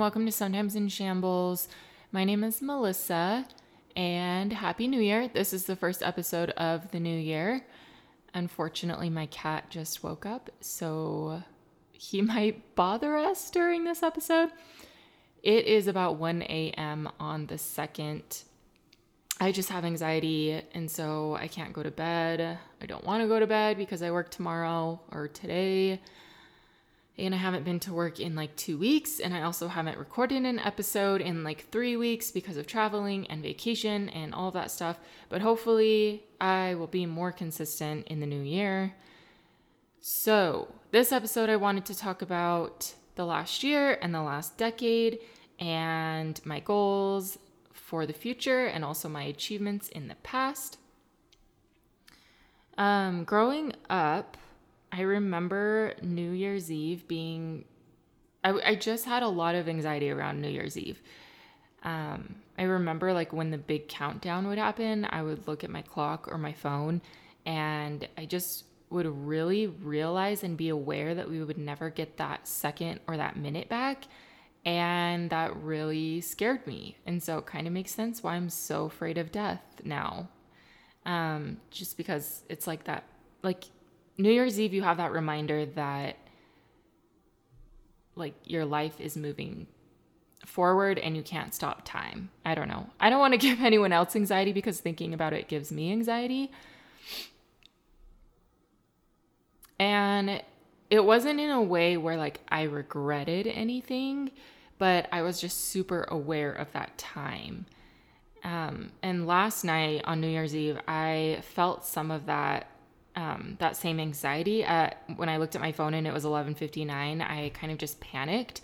Welcome to Sometimes in Shambles. My name is Melissa, and Happy New Year. This is the first episode of the new year. Unfortunately, my cat just woke up, so he might bother us during this episode. It is about 1 a.m. on the 2nd. I just have anxiety, and so I can't go to bed. I don't want to go to bed because I work tomorrow or today and I haven't been to work in like two weeks. And I also haven't recorded an episode in like three weeks because of traveling and vacation and all that stuff. But hopefully, I will be more consistent in the new year. So, this episode, I wanted to talk about the last year and the last decade and my goals for the future and also my achievements in the past. Um, growing up, I remember New Year's Eve being, I, I just had a lot of anxiety around New Year's Eve. Um, I remember like when the big countdown would happen, I would look at my clock or my phone and I just would really realize and be aware that we would never get that second or that minute back. And that really scared me. And so it kind of makes sense why I'm so afraid of death now. Um, just because it's like that, like New Year's Eve, you have that reminder that like your life is moving forward and you can't stop time. I don't know. I don't want to give anyone else anxiety because thinking about it gives me anxiety. And it wasn't in a way where like I regretted anything, but I was just super aware of that time. Um, and last night on New Year's Eve, I felt some of that um, that same anxiety at, when I looked at my phone and it was 11:59. I kind of just panicked.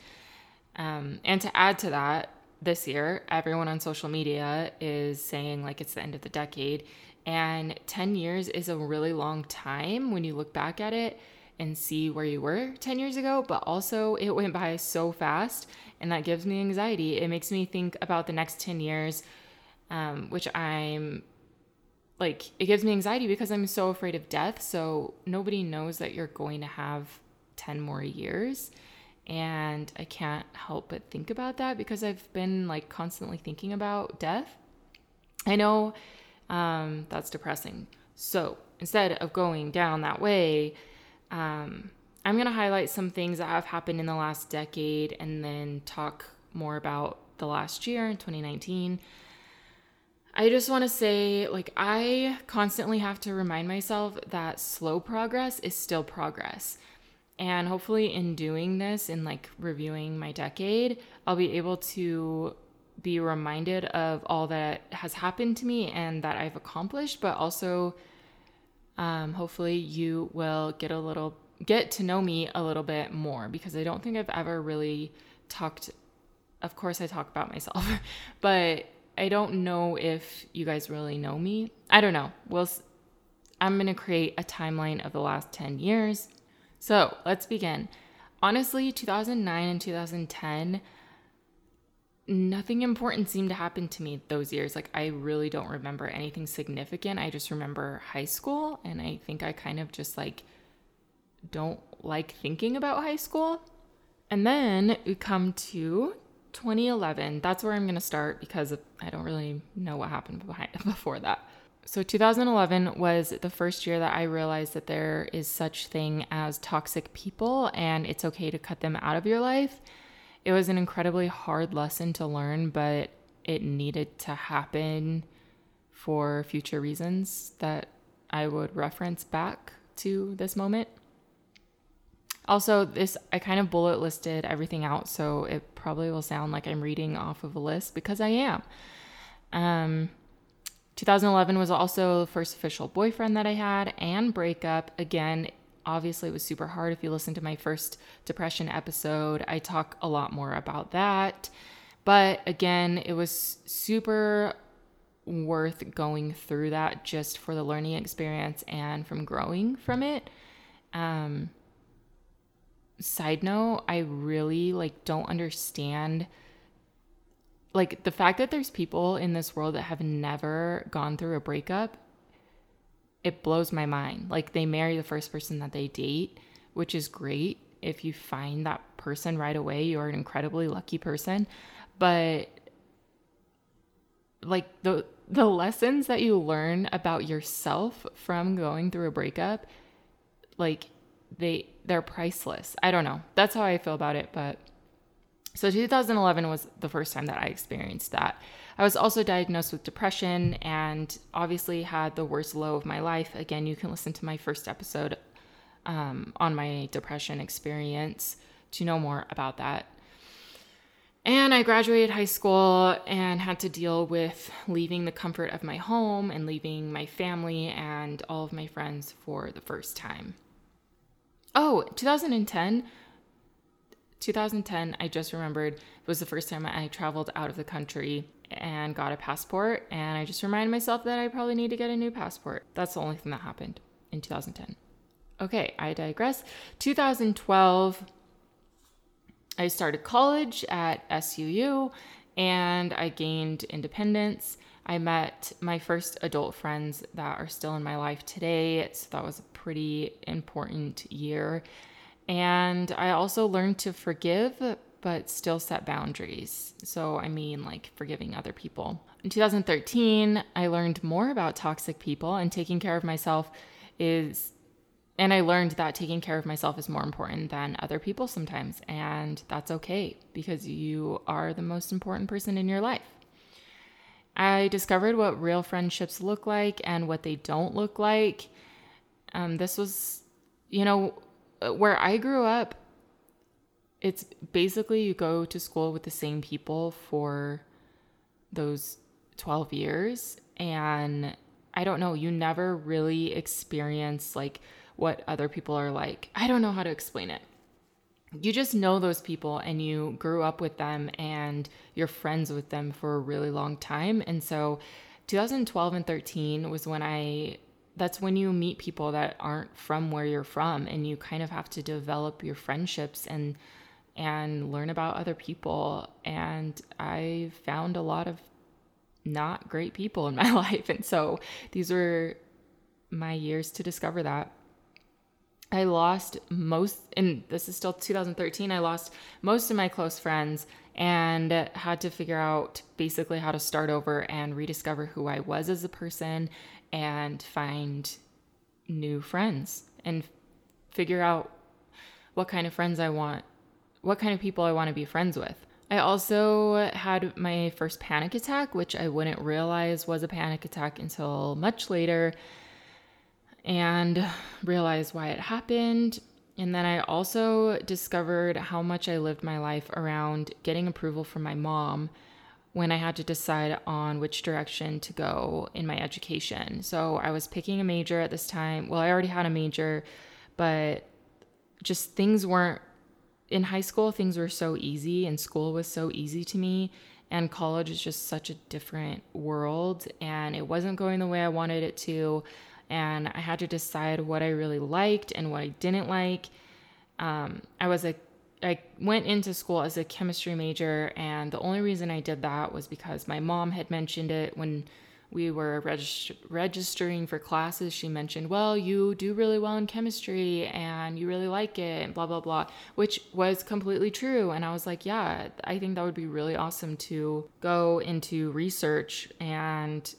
Um, and to add to that, this year everyone on social media is saying like it's the end of the decade, and 10 years is a really long time when you look back at it and see where you were 10 years ago. But also, it went by so fast, and that gives me anxiety. It makes me think about the next 10 years, um, which I'm like it gives me anxiety because I'm so afraid of death. So nobody knows that you're going to have 10 more years. And I can't help but think about that because I've been like constantly thinking about death. I know um, that's depressing. So instead of going down that way, um, I'm going to highlight some things that have happened in the last decade and then talk more about the last year in 2019 I just want to say, like, I constantly have to remind myself that slow progress is still progress. And hopefully, in doing this, in like reviewing my decade, I'll be able to be reminded of all that has happened to me and that I've accomplished, but also, um, hopefully, you will get a little get to know me a little bit more because I don't think I've ever really talked. Of course, I talk about myself, but I don't know if you guys really know me. I don't know. Well, I'm going to create a timeline of the last 10 years. So let's begin. Honestly, 2009 and 2010, nothing important seemed to happen to me those years. Like, I really don't remember anything significant. I just remember high school, and I think I kind of just like don't like thinking about high school. And then we come to 2011. That's where I'm going to start because I don't really know what happened behind, before that. So 2011 was the first year that I realized that there is such thing as toxic people and it's okay to cut them out of your life. It was an incredibly hard lesson to learn, but it needed to happen for future reasons that I would reference back to this moment. Also, this I kind of bullet listed everything out, so it probably will sound like I'm reading off of a list because I am. Um, 2011 was also the first official boyfriend that I had and breakup. Again, obviously, it was super hard. If you listen to my first depression episode, I talk a lot more about that. But again, it was super worth going through that just for the learning experience and from growing from it. Um, side note, I really like don't understand like the fact that there's people in this world that have never gone through a breakup. It blows my mind. Like they marry the first person that they date, which is great if you find that person right away, you're an incredibly lucky person. But like the the lessons that you learn about yourself from going through a breakup, like they they're priceless. I don't know. That's how I feel about it, but so 2011 was the first time that I experienced that. I was also diagnosed with depression and obviously had the worst low of my life. Again, you can listen to my first episode um, on my depression experience to know more about that. And I graduated high school and had to deal with leaving the comfort of my home and leaving my family and all of my friends for the first time. Oh, 2010. 2010, I just remembered, it was the first time I traveled out of the country and got a passport. And I just reminded myself that I probably need to get a new passport. That's the only thing that happened in 2010. Okay, I digress. 2012, I started college at SUU and I gained independence. I met my first adult friends that are still in my life today. So that was pretty important year. And I also learned to forgive, but still set boundaries. So, I mean, like forgiving other people. In 2013, I learned more about toxic people and taking care of myself is and I learned that taking care of myself is more important than other people sometimes. And that's okay because you are the most important person in your life. I discovered what real friendships look like and what they don't look like. Um, this was, you know, where I grew up, it's basically you go to school with the same people for those 12 years. And I don't know, you never really experience like, what other people are like. I don't know how to explain it. You just know those people and you grew up with them and you're friends with them for a really long time. And so 2012 and 13 was when I that's when you meet people that aren't from where you're from and you kind of have to develop your friendships and and learn about other people. And I found a lot of not great people in my life and so these were my years to discover that. I lost most, and this is still 2013, I lost most of my close friends and had to figure out basically how to start over and rediscover who I was as a person and find new friends and figure out what kind of friends I want, what kind of people I want to be friends with. I also had my first panic attack, which I wouldn't realize was a panic attack until much later and realized why it happened. And then I also discovered how much I lived my life around getting approval from my mom when I had to decide on which direction to go in my education. So I was picking a major at this time. Well, I already had a major, but just things weren't in high school, things were so easy and school was so easy to me. And college is just such a different world and it wasn't going the way I wanted it to and I had to decide what I really liked and what I didn't like. Um, I was a I went into school as a chemistry major, and the only reason I did that was because my mom had mentioned it when we were regist- registering for classes. She mentioned, Well, you do really well in chemistry and you really like it, and blah, blah, blah, which was completely true. And I was like, Yeah, I think that would be really awesome to go into research and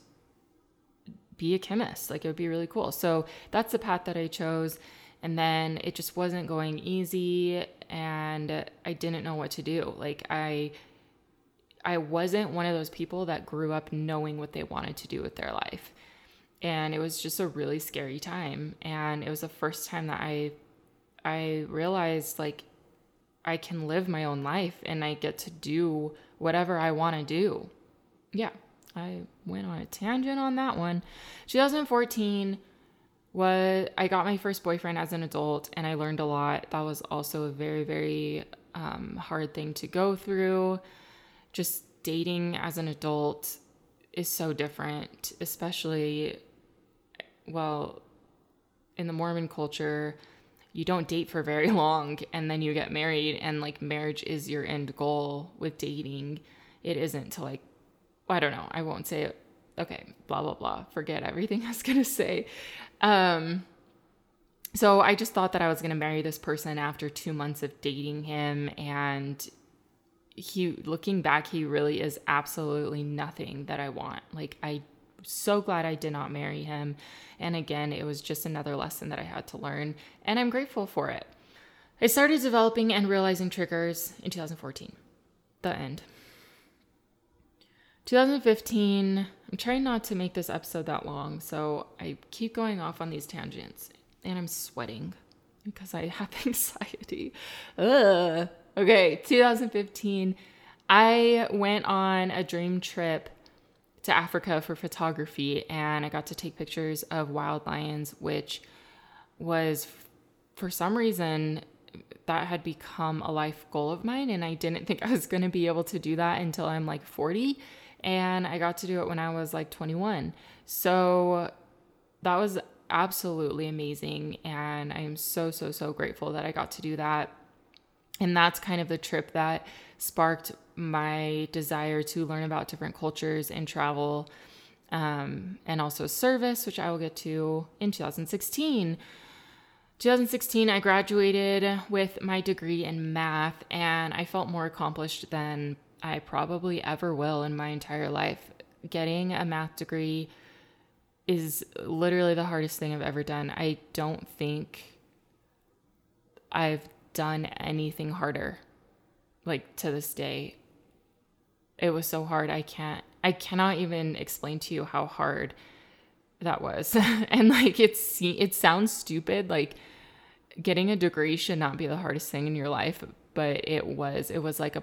be a chemist. Like it would be really cool. So that's the path that I chose. And then it just wasn't going easy and I didn't know what to do. Like I I wasn't one of those people that grew up knowing what they wanted to do with their life. And it was just a really scary time and it was the first time that I I realized like I can live my own life and I get to do whatever I want to do. Yeah. I went on a tangent on that one. 2014 was I got my first boyfriend as an adult and I learned a lot. That was also a very very um, hard thing to go through. Just dating as an adult is so different, especially well in the Mormon culture. You don't date for very long and then you get married and like marriage is your end goal with dating. It isn't to like I don't know. I won't say it. Okay, blah blah blah. Forget everything I was gonna say. Um, so I just thought that I was going to marry this person after two months of dating him. And he, looking back, he really is absolutely nothing that I want. Like, I so glad I did not marry him. And again, it was just another lesson that I had to learn, and I'm grateful for it. I started developing and realizing triggers in 2014. The end. 2015, I'm trying not to make this episode that long, so I keep going off on these tangents and I'm sweating because I have anxiety. Ugh. Okay, 2015, I went on a dream trip to Africa for photography and I got to take pictures of wild lions, which was for some reason that had become a life goal of mine. And I didn't think I was going to be able to do that until I'm like 40. And I got to do it when I was like 21. So that was absolutely amazing. And I am so, so, so grateful that I got to do that. And that's kind of the trip that sparked my desire to learn about different cultures and travel, um, and also service, which I will get to in 2016. 2016, I graduated with my degree in math, and I felt more accomplished than I probably ever will in my entire life. Getting a math degree is literally the hardest thing I've ever done. I don't think I've done anything harder like to this day. It was so hard. I can't I cannot even explain to you how hard that was. and like it's it sounds stupid like getting a degree should not be the hardest thing in your life, but it was. It was like a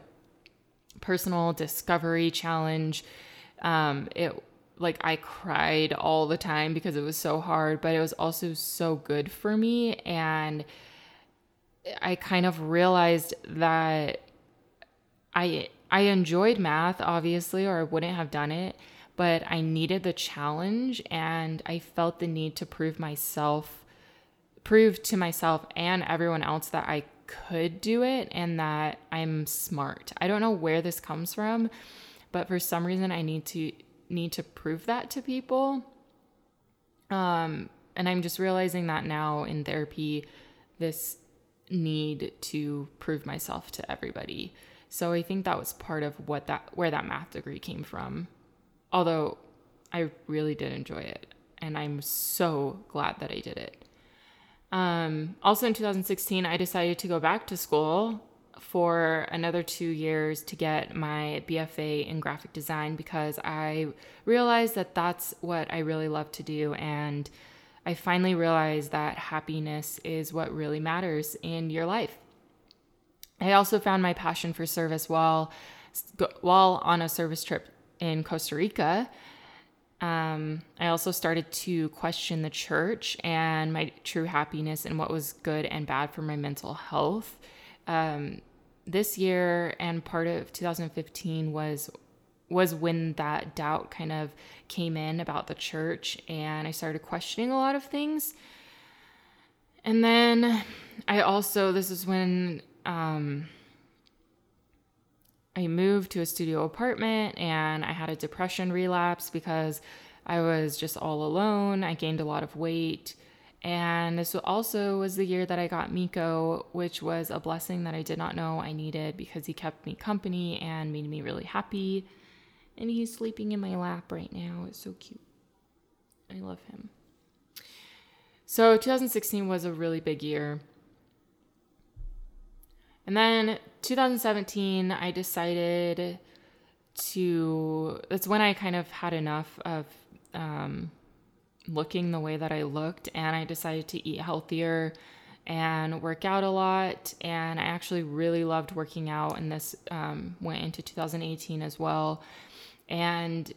personal discovery challenge. Um it like I cried all the time because it was so hard, but it was also so good for me and I kind of realized that I I enjoyed math obviously or I wouldn't have done it, but I needed the challenge and I felt the need to prove myself prove to myself and everyone else that I could do it and that I'm smart. I don't know where this comes from, but for some reason I need to need to prove that to people. Um and I'm just realizing that now in therapy this need to prove myself to everybody. So I think that was part of what that where that math degree came from. Although I really did enjoy it and I'm so glad that I did it. Um, also in 2016, I decided to go back to school for another two years to get my BFA in graphic design because I realized that that's what I really love to do. And I finally realized that happiness is what really matters in your life. I also found my passion for service while while on a service trip in Costa Rica. Um, I also started to question the church and my true happiness and what was good and bad for my mental health. Um, this year and part of 2015 was was when that doubt kind of came in about the church and I started questioning a lot of things. And then I also this is when um, I moved to a studio apartment and I had a depression relapse because I was just all alone. I gained a lot of weight. And this also was the year that I got Miko, which was a blessing that I did not know I needed because he kept me company and made me really happy. And he's sleeping in my lap right now. It's so cute. I love him. So 2016 was a really big year. And then 2017, I decided to, that's when I kind of had enough of um, looking the way that I looked, and I decided to eat healthier and work out a lot. And I actually really loved working out, and this um, went into 2018 as well. And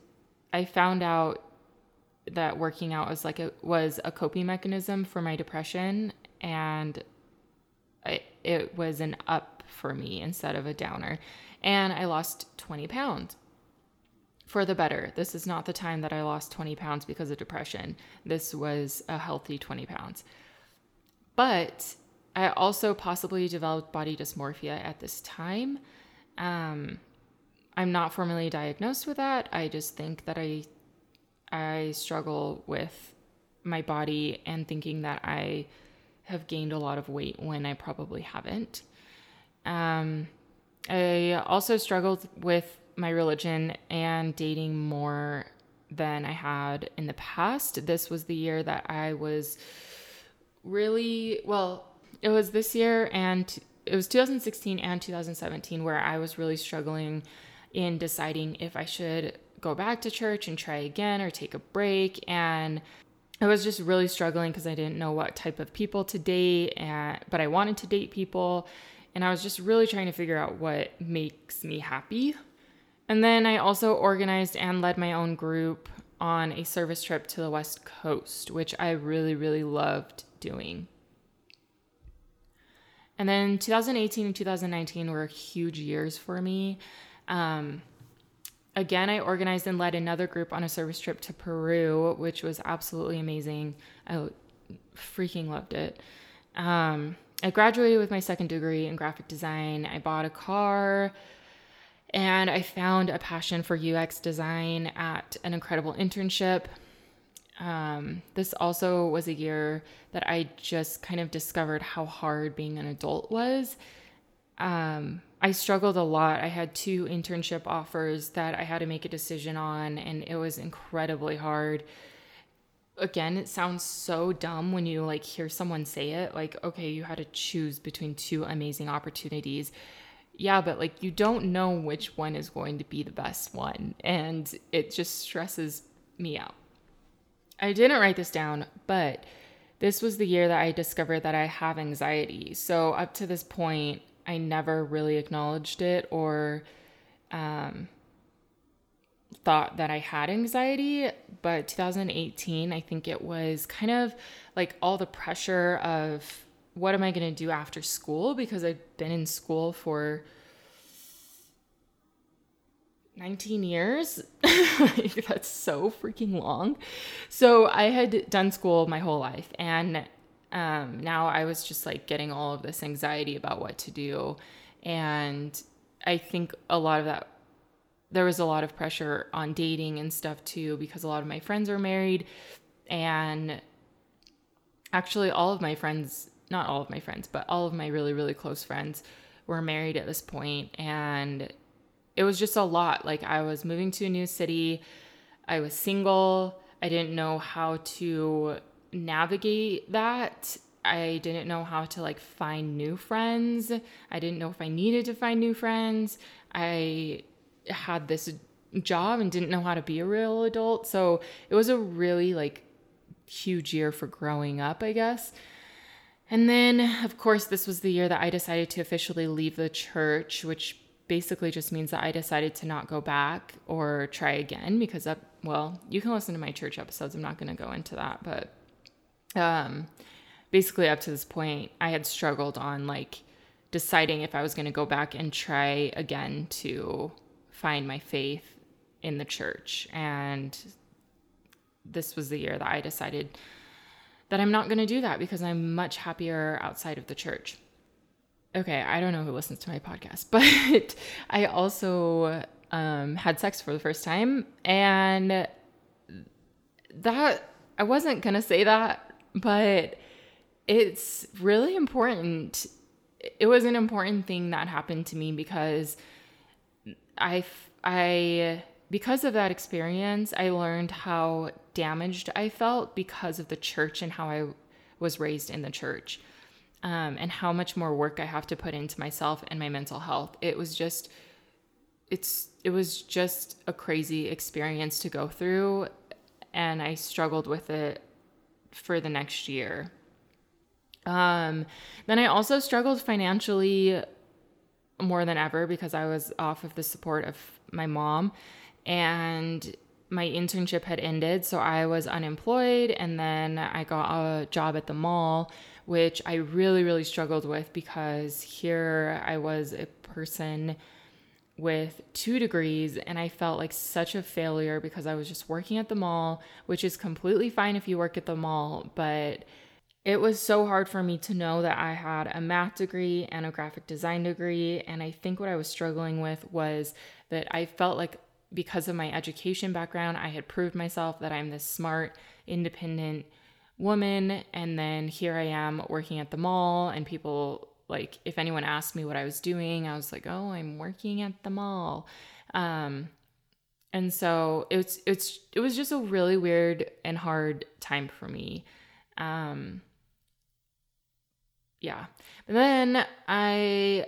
I found out that working out was like a was a coping mechanism for my depression and it, it was an up for me instead of a downer. And I lost 20 pounds for the better. This is not the time that I lost 20 pounds because of depression. This was a healthy 20 pounds. But I also possibly developed body dysmorphia at this time. Um, I'm not formally diagnosed with that. I just think that I I struggle with my body and thinking that I have gained a lot of weight when I probably haven't. Um, I also struggled with my religion and dating more than I had in the past. This was the year that I was really, well, it was this year and it was 2016 and 2017 where I was really struggling in deciding if I should go back to church and try again or take a break. And I was just really struggling because I didn't know what type of people to date, and, but I wanted to date people. And I was just really trying to figure out what makes me happy. And then I also organized and led my own group on a service trip to the West Coast, which I really, really loved doing. And then 2018 and 2019 were huge years for me. Um, again, I organized and led another group on a service trip to Peru, which was absolutely amazing. I freaking loved it. Um, I graduated with my second degree in graphic design. I bought a car and I found a passion for UX design at an incredible internship. Um, this also was a year that I just kind of discovered how hard being an adult was. Um, I struggled a lot. I had two internship offers that I had to make a decision on, and it was incredibly hard. Again, it sounds so dumb when you like hear someone say it like, okay, you had to choose between two amazing opportunities. Yeah, but like you don't know which one is going to be the best one, and it just stresses me out. I didn't write this down, but this was the year that I discovered that I have anxiety. So, up to this point, I never really acknowledged it or um, thought that I had anxiety. But 2018, I think it was kind of like all the pressure of what am I going to do after school because I've been in school for 19 years. that's so freaking long. So I had done school my whole life and um, now I was just like getting all of this anxiety about what to do. And I think a lot of that, there was a lot of pressure on dating and stuff too, because a lot of my friends are married. And actually, all of my friends, not all of my friends, but all of my really, really close friends were married at this point, And it was just a lot. Like, I was moving to a new city, I was single, I didn't know how to navigate that. I didn't know how to like find new friends. I didn't know if I needed to find new friends. I had this job and didn't know how to be a real adult. So it was a really like huge year for growing up, I guess. And then, of course, this was the year that I decided to officially leave the church, which basically just means that I decided to not go back or try again because, that, well, you can listen to my church episodes. I'm not going to go into that, but um, basically up to this point, I had struggled on like deciding if I was going to go back and try again to find my faith in the church. And this was the year that I decided that I'm not going to do that because I'm much happier outside of the church. Okay, I don't know who listens to my podcast, but I also um, had sex for the first time. And that, I wasn't going to say that but it's really important. It was an important thing that happened to me because I, I, because of that experience, I learned how damaged I felt because of the church and how I was raised in the church. Um, and how much more work I have to put into myself and my mental health. It was just, it's, it was just a crazy experience to go through. And I struggled with it for the next year. Um, then I also struggled financially more than ever because I was off of the support of my mom and my internship had ended. So I was unemployed. And then I got a job at the mall, which I really, really struggled with because here I was a person with two degrees and I felt like such a failure because I was just working at the mall, which is completely fine if you work at the mall, but it was so hard for me to know that I had a math degree and a graphic design degree. And I think what I was struggling with was that I felt like because of my education background, I had proved myself that I'm this smart, independent woman. And then here I am working at the mall, and people like, if anyone asked me what I was doing, I was like, oh, I'm working at the mall. Um, and so it's it's it was just a really weird and hard time for me. Um, yeah. But then I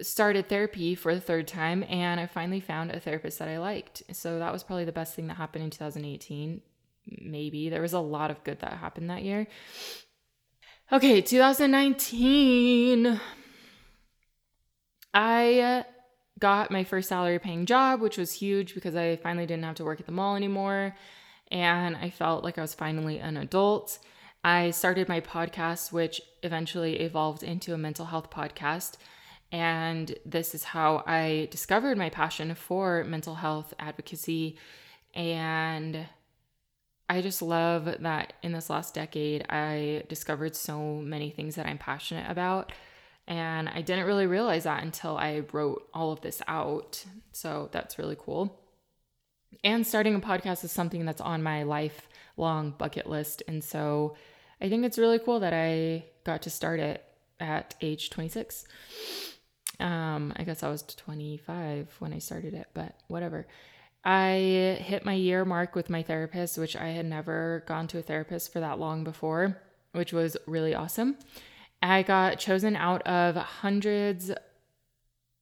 started therapy for the third time and I finally found a therapist that I liked. So that was probably the best thing that happened in 2018. Maybe there was a lot of good that happened that year. Okay, 2019. I uh, got my first salary paying job, which was huge because I finally didn't have to work at the mall anymore. And I felt like I was finally an adult. I started my podcast, which eventually evolved into a mental health podcast. And this is how I discovered my passion for mental health advocacy. And I just love that in this last decade, I discovered so many things that I'm passionate about. And I didn't really realize that until I wrote all of this out. So that's really cool. And starting a podcast is something that's on my lifelong bucket list. And so I think it's really cool that I got to start it at age 26. Um, I guess I was 25 when I started it, but whatever. I hit my year mark with my therapist, which I had never gone to a therapist for that long before, which was really awesome. I got chosen out of hundreds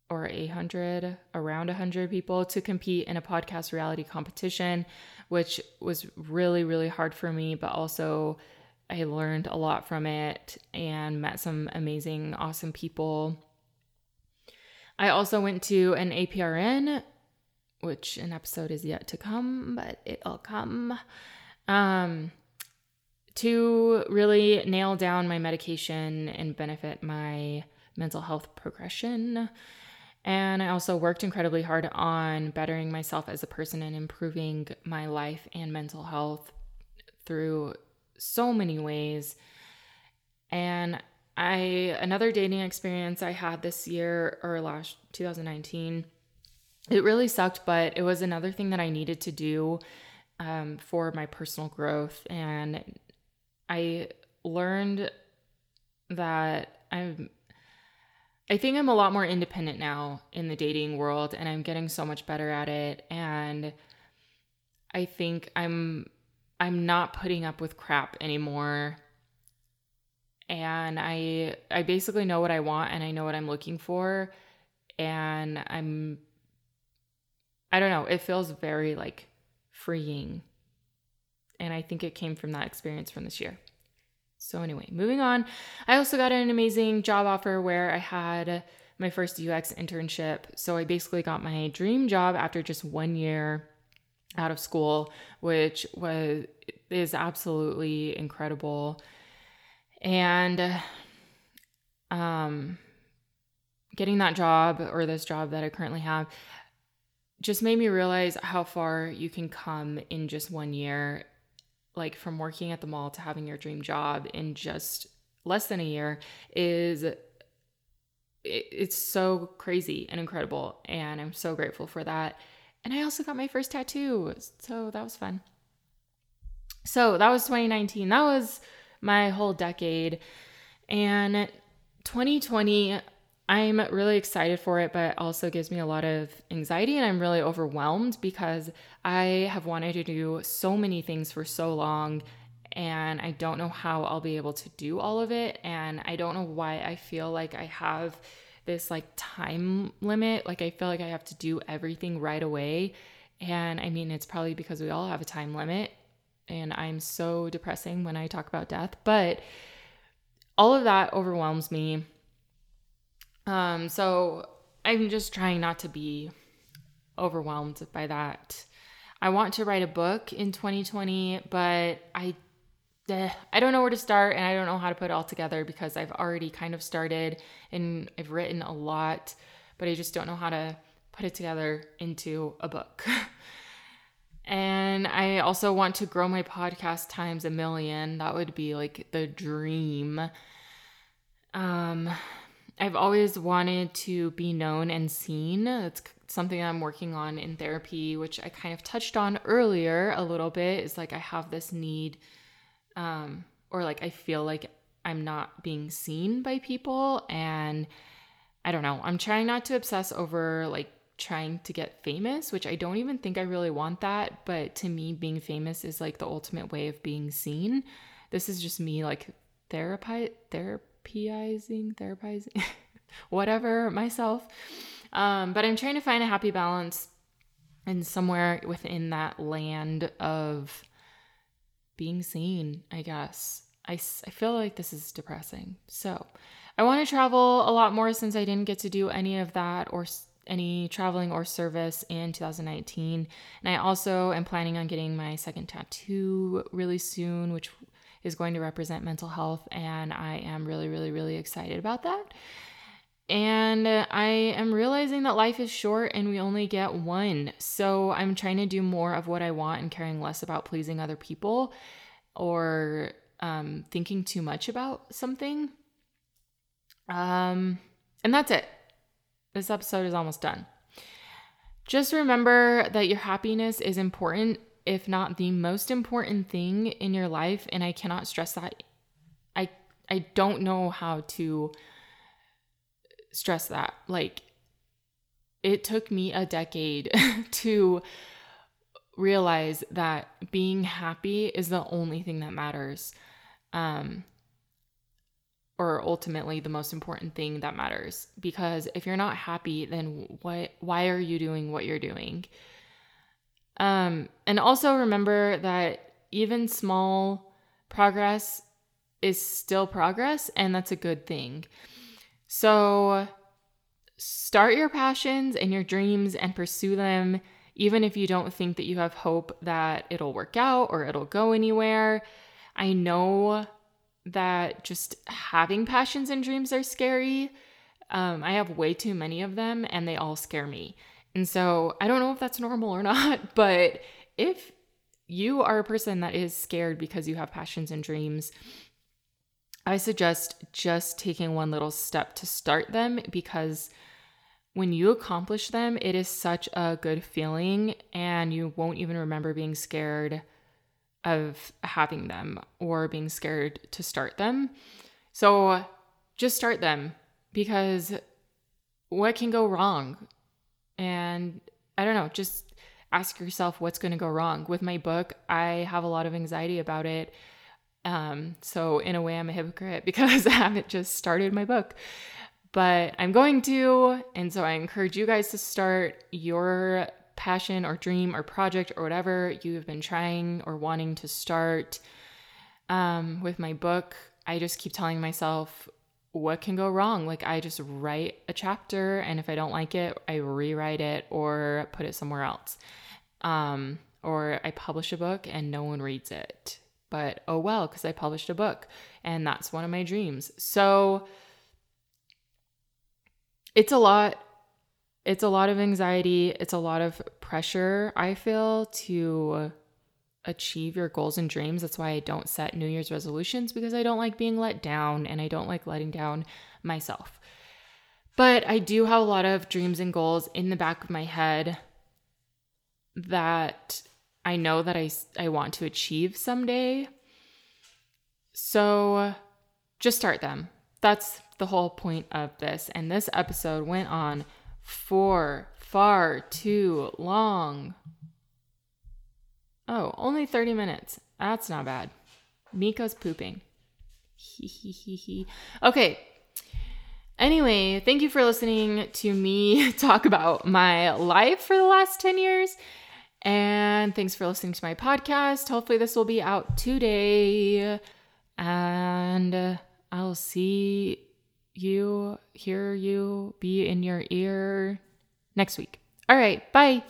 or 800, around 100 people to compete in a podcast reality competition, which was really, really hard for me, but also I learned a lot from it and met some amazing, awesome people. I also went to an APRN, which an episode is yet to come, but it'll come. Um, to really nail down my medication and benefit my mental health progression. And I also worked incredibly hard on bettering myself as a person and improving my life and mental health through so many ways. And I another dating experience I had this year or last 2019. It really sucked, but it was another thing that I needed to do um, for my personal growth, and I learned that I'm. I think I'm a lot more independent now in the dating world, and I'm getting so much better at it. And I think I'm I'm not putting up with crap anymore. And I I basically know what I want and I know what I'm looking for and I'm I don't know, it feels very like freeing. And I think it came from that experience from this year. So anyway, moving on. I also got an amazing job offer where I had my first UX internship. So I basically got my dream job after just 1 year out of school, which was is absolutely incredible. And um getting that job or this job that I currently have just made me realize how far you can come in just one year like from working at the mall to having your dream job in just less than a year is it's so crazy and incredible and I'm so grateful for that and I also got my first tattoo. So that was fun. So that was 2019. That was my whole decade. And 2020, I'm really excited for it, but also gives me a lot of anxiety and I'm really overwhelmed because I have wanted to do so many things for so long and I don't know how I'll be able to do all of it. And I don't know why I feel like I have this like time limit. Like I feel like I have to do everything right away. And I mean, it's probably because we all have a time limit. And I'm so depressing when I talk about death, but all of that overwhelms me. Um, so I'm just trying not to be overwhelmed by that. I want to write a book in 2020, but I I don't know where to start and I don't know how to put it all together because I've already kind of started and I've written a lot, but I just don't know how to put it together into a book. and I also want to grow my podcast times a million. That would be like the dream. Um I've always wanted to be known and seen. It's something I'm working on in therapy, which I kind of touched on earlier a little bit. Is like I have this need um, or like I feel like I'm not being seen by people and I don't know. I'm trying not to obsess over like trying to get famous, which I don't even think I really want that, but to me being famous is like the ultimate way of being seen. This is just me like therapy therapizing, whatever myself. Um, but I'm trying to find a happy balance and somewhere within that land of being seen, I guess. I, I feel like this is depressing. So I want to travel a lot more since I didn't get to do any of that or any traveling or service in 2019. And I also am planning on getting my second tattoo really soon, which is going to represent mental health. And I am really, really, really excited about that. And I am realizing that life is short and we only get one. So I'm trying to do more of what I want and caring less about pleasing other people or um, thinking too much about something. Um, and that's it. This episode is almost done. Just remember that your happiness is important, if not the most important thing in your life. And I cannot stress that. I I don't know how to stress that. Like, it took me a decade to realize that being happy is the only thing that matters. Um, or ultimately the most important thing that matters because if you're not happy then what why are you doing what you're doing um and also remember that even small progress is still progress and that's a good thing so start your passions and your dreams and pursue them, even if you don't think that you have hope that it'll work out or it'll go anywhere. I know that just having passions and dreams are scary. Um, I have way too many of them and they all scare me. And so I don't know if that's normal or not, but if you are a person that is scared because you have passions and dreams, I suggest just taking one little step to start them because when you accomplish them, it is such a good feeling and you won't even remember being scared of having them or being scared to start them. So just start them because what can go wrong? And I don't know, just ask yourself what's going to go wrong. With my book, I have a lot of anxiety about it um, so in a way, I'm a hypocrite because I haven't just started my book, but I'm going to. And so I encourage you guys to start your passion or dream or project or whatever you have been trying or wanting to start. Um, with my book, I just keep telling myself, what can go wrong? Like, I just write a chapter, and if I don't like it, I rewrite it or put it somewhere else. Um, or I publish a book and no one reads it but oh well, because I published a book and that's one of my dreams. So it's a lot. It's a lot of anxiety. It's a lot of pressure, I feel, to achieve your goals and dreams. That's why I don't set New Year's resolutions because I don't like being let down and I don't like letting down myself. But I do have a lot of dreams and goals in the back of my head that I know that I, I want to achieve someday. So just start them. That's the whole point of this. And this episode went on for far too long. Oh, only 30 minutes. That's not bad. Mika's pooping. okay. Anyway, thank you for listening to me talk about my life for the last 10 years. And thanks for listening to my podcast. Hopefully, this will be out today. And uh, I'll see you, hear you, be in your ear next week. All right, bye.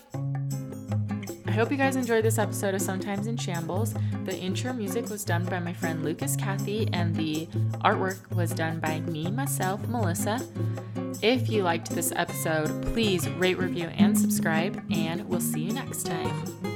I hope you guys enjoyed this episode of Sometimes in Shambles. The intro music was done by my friend Lucas Cathy, and the artwork was done by me, myself, Melissa. If you liked this episode, please rate, review, and subscribe, and we'll see you next time.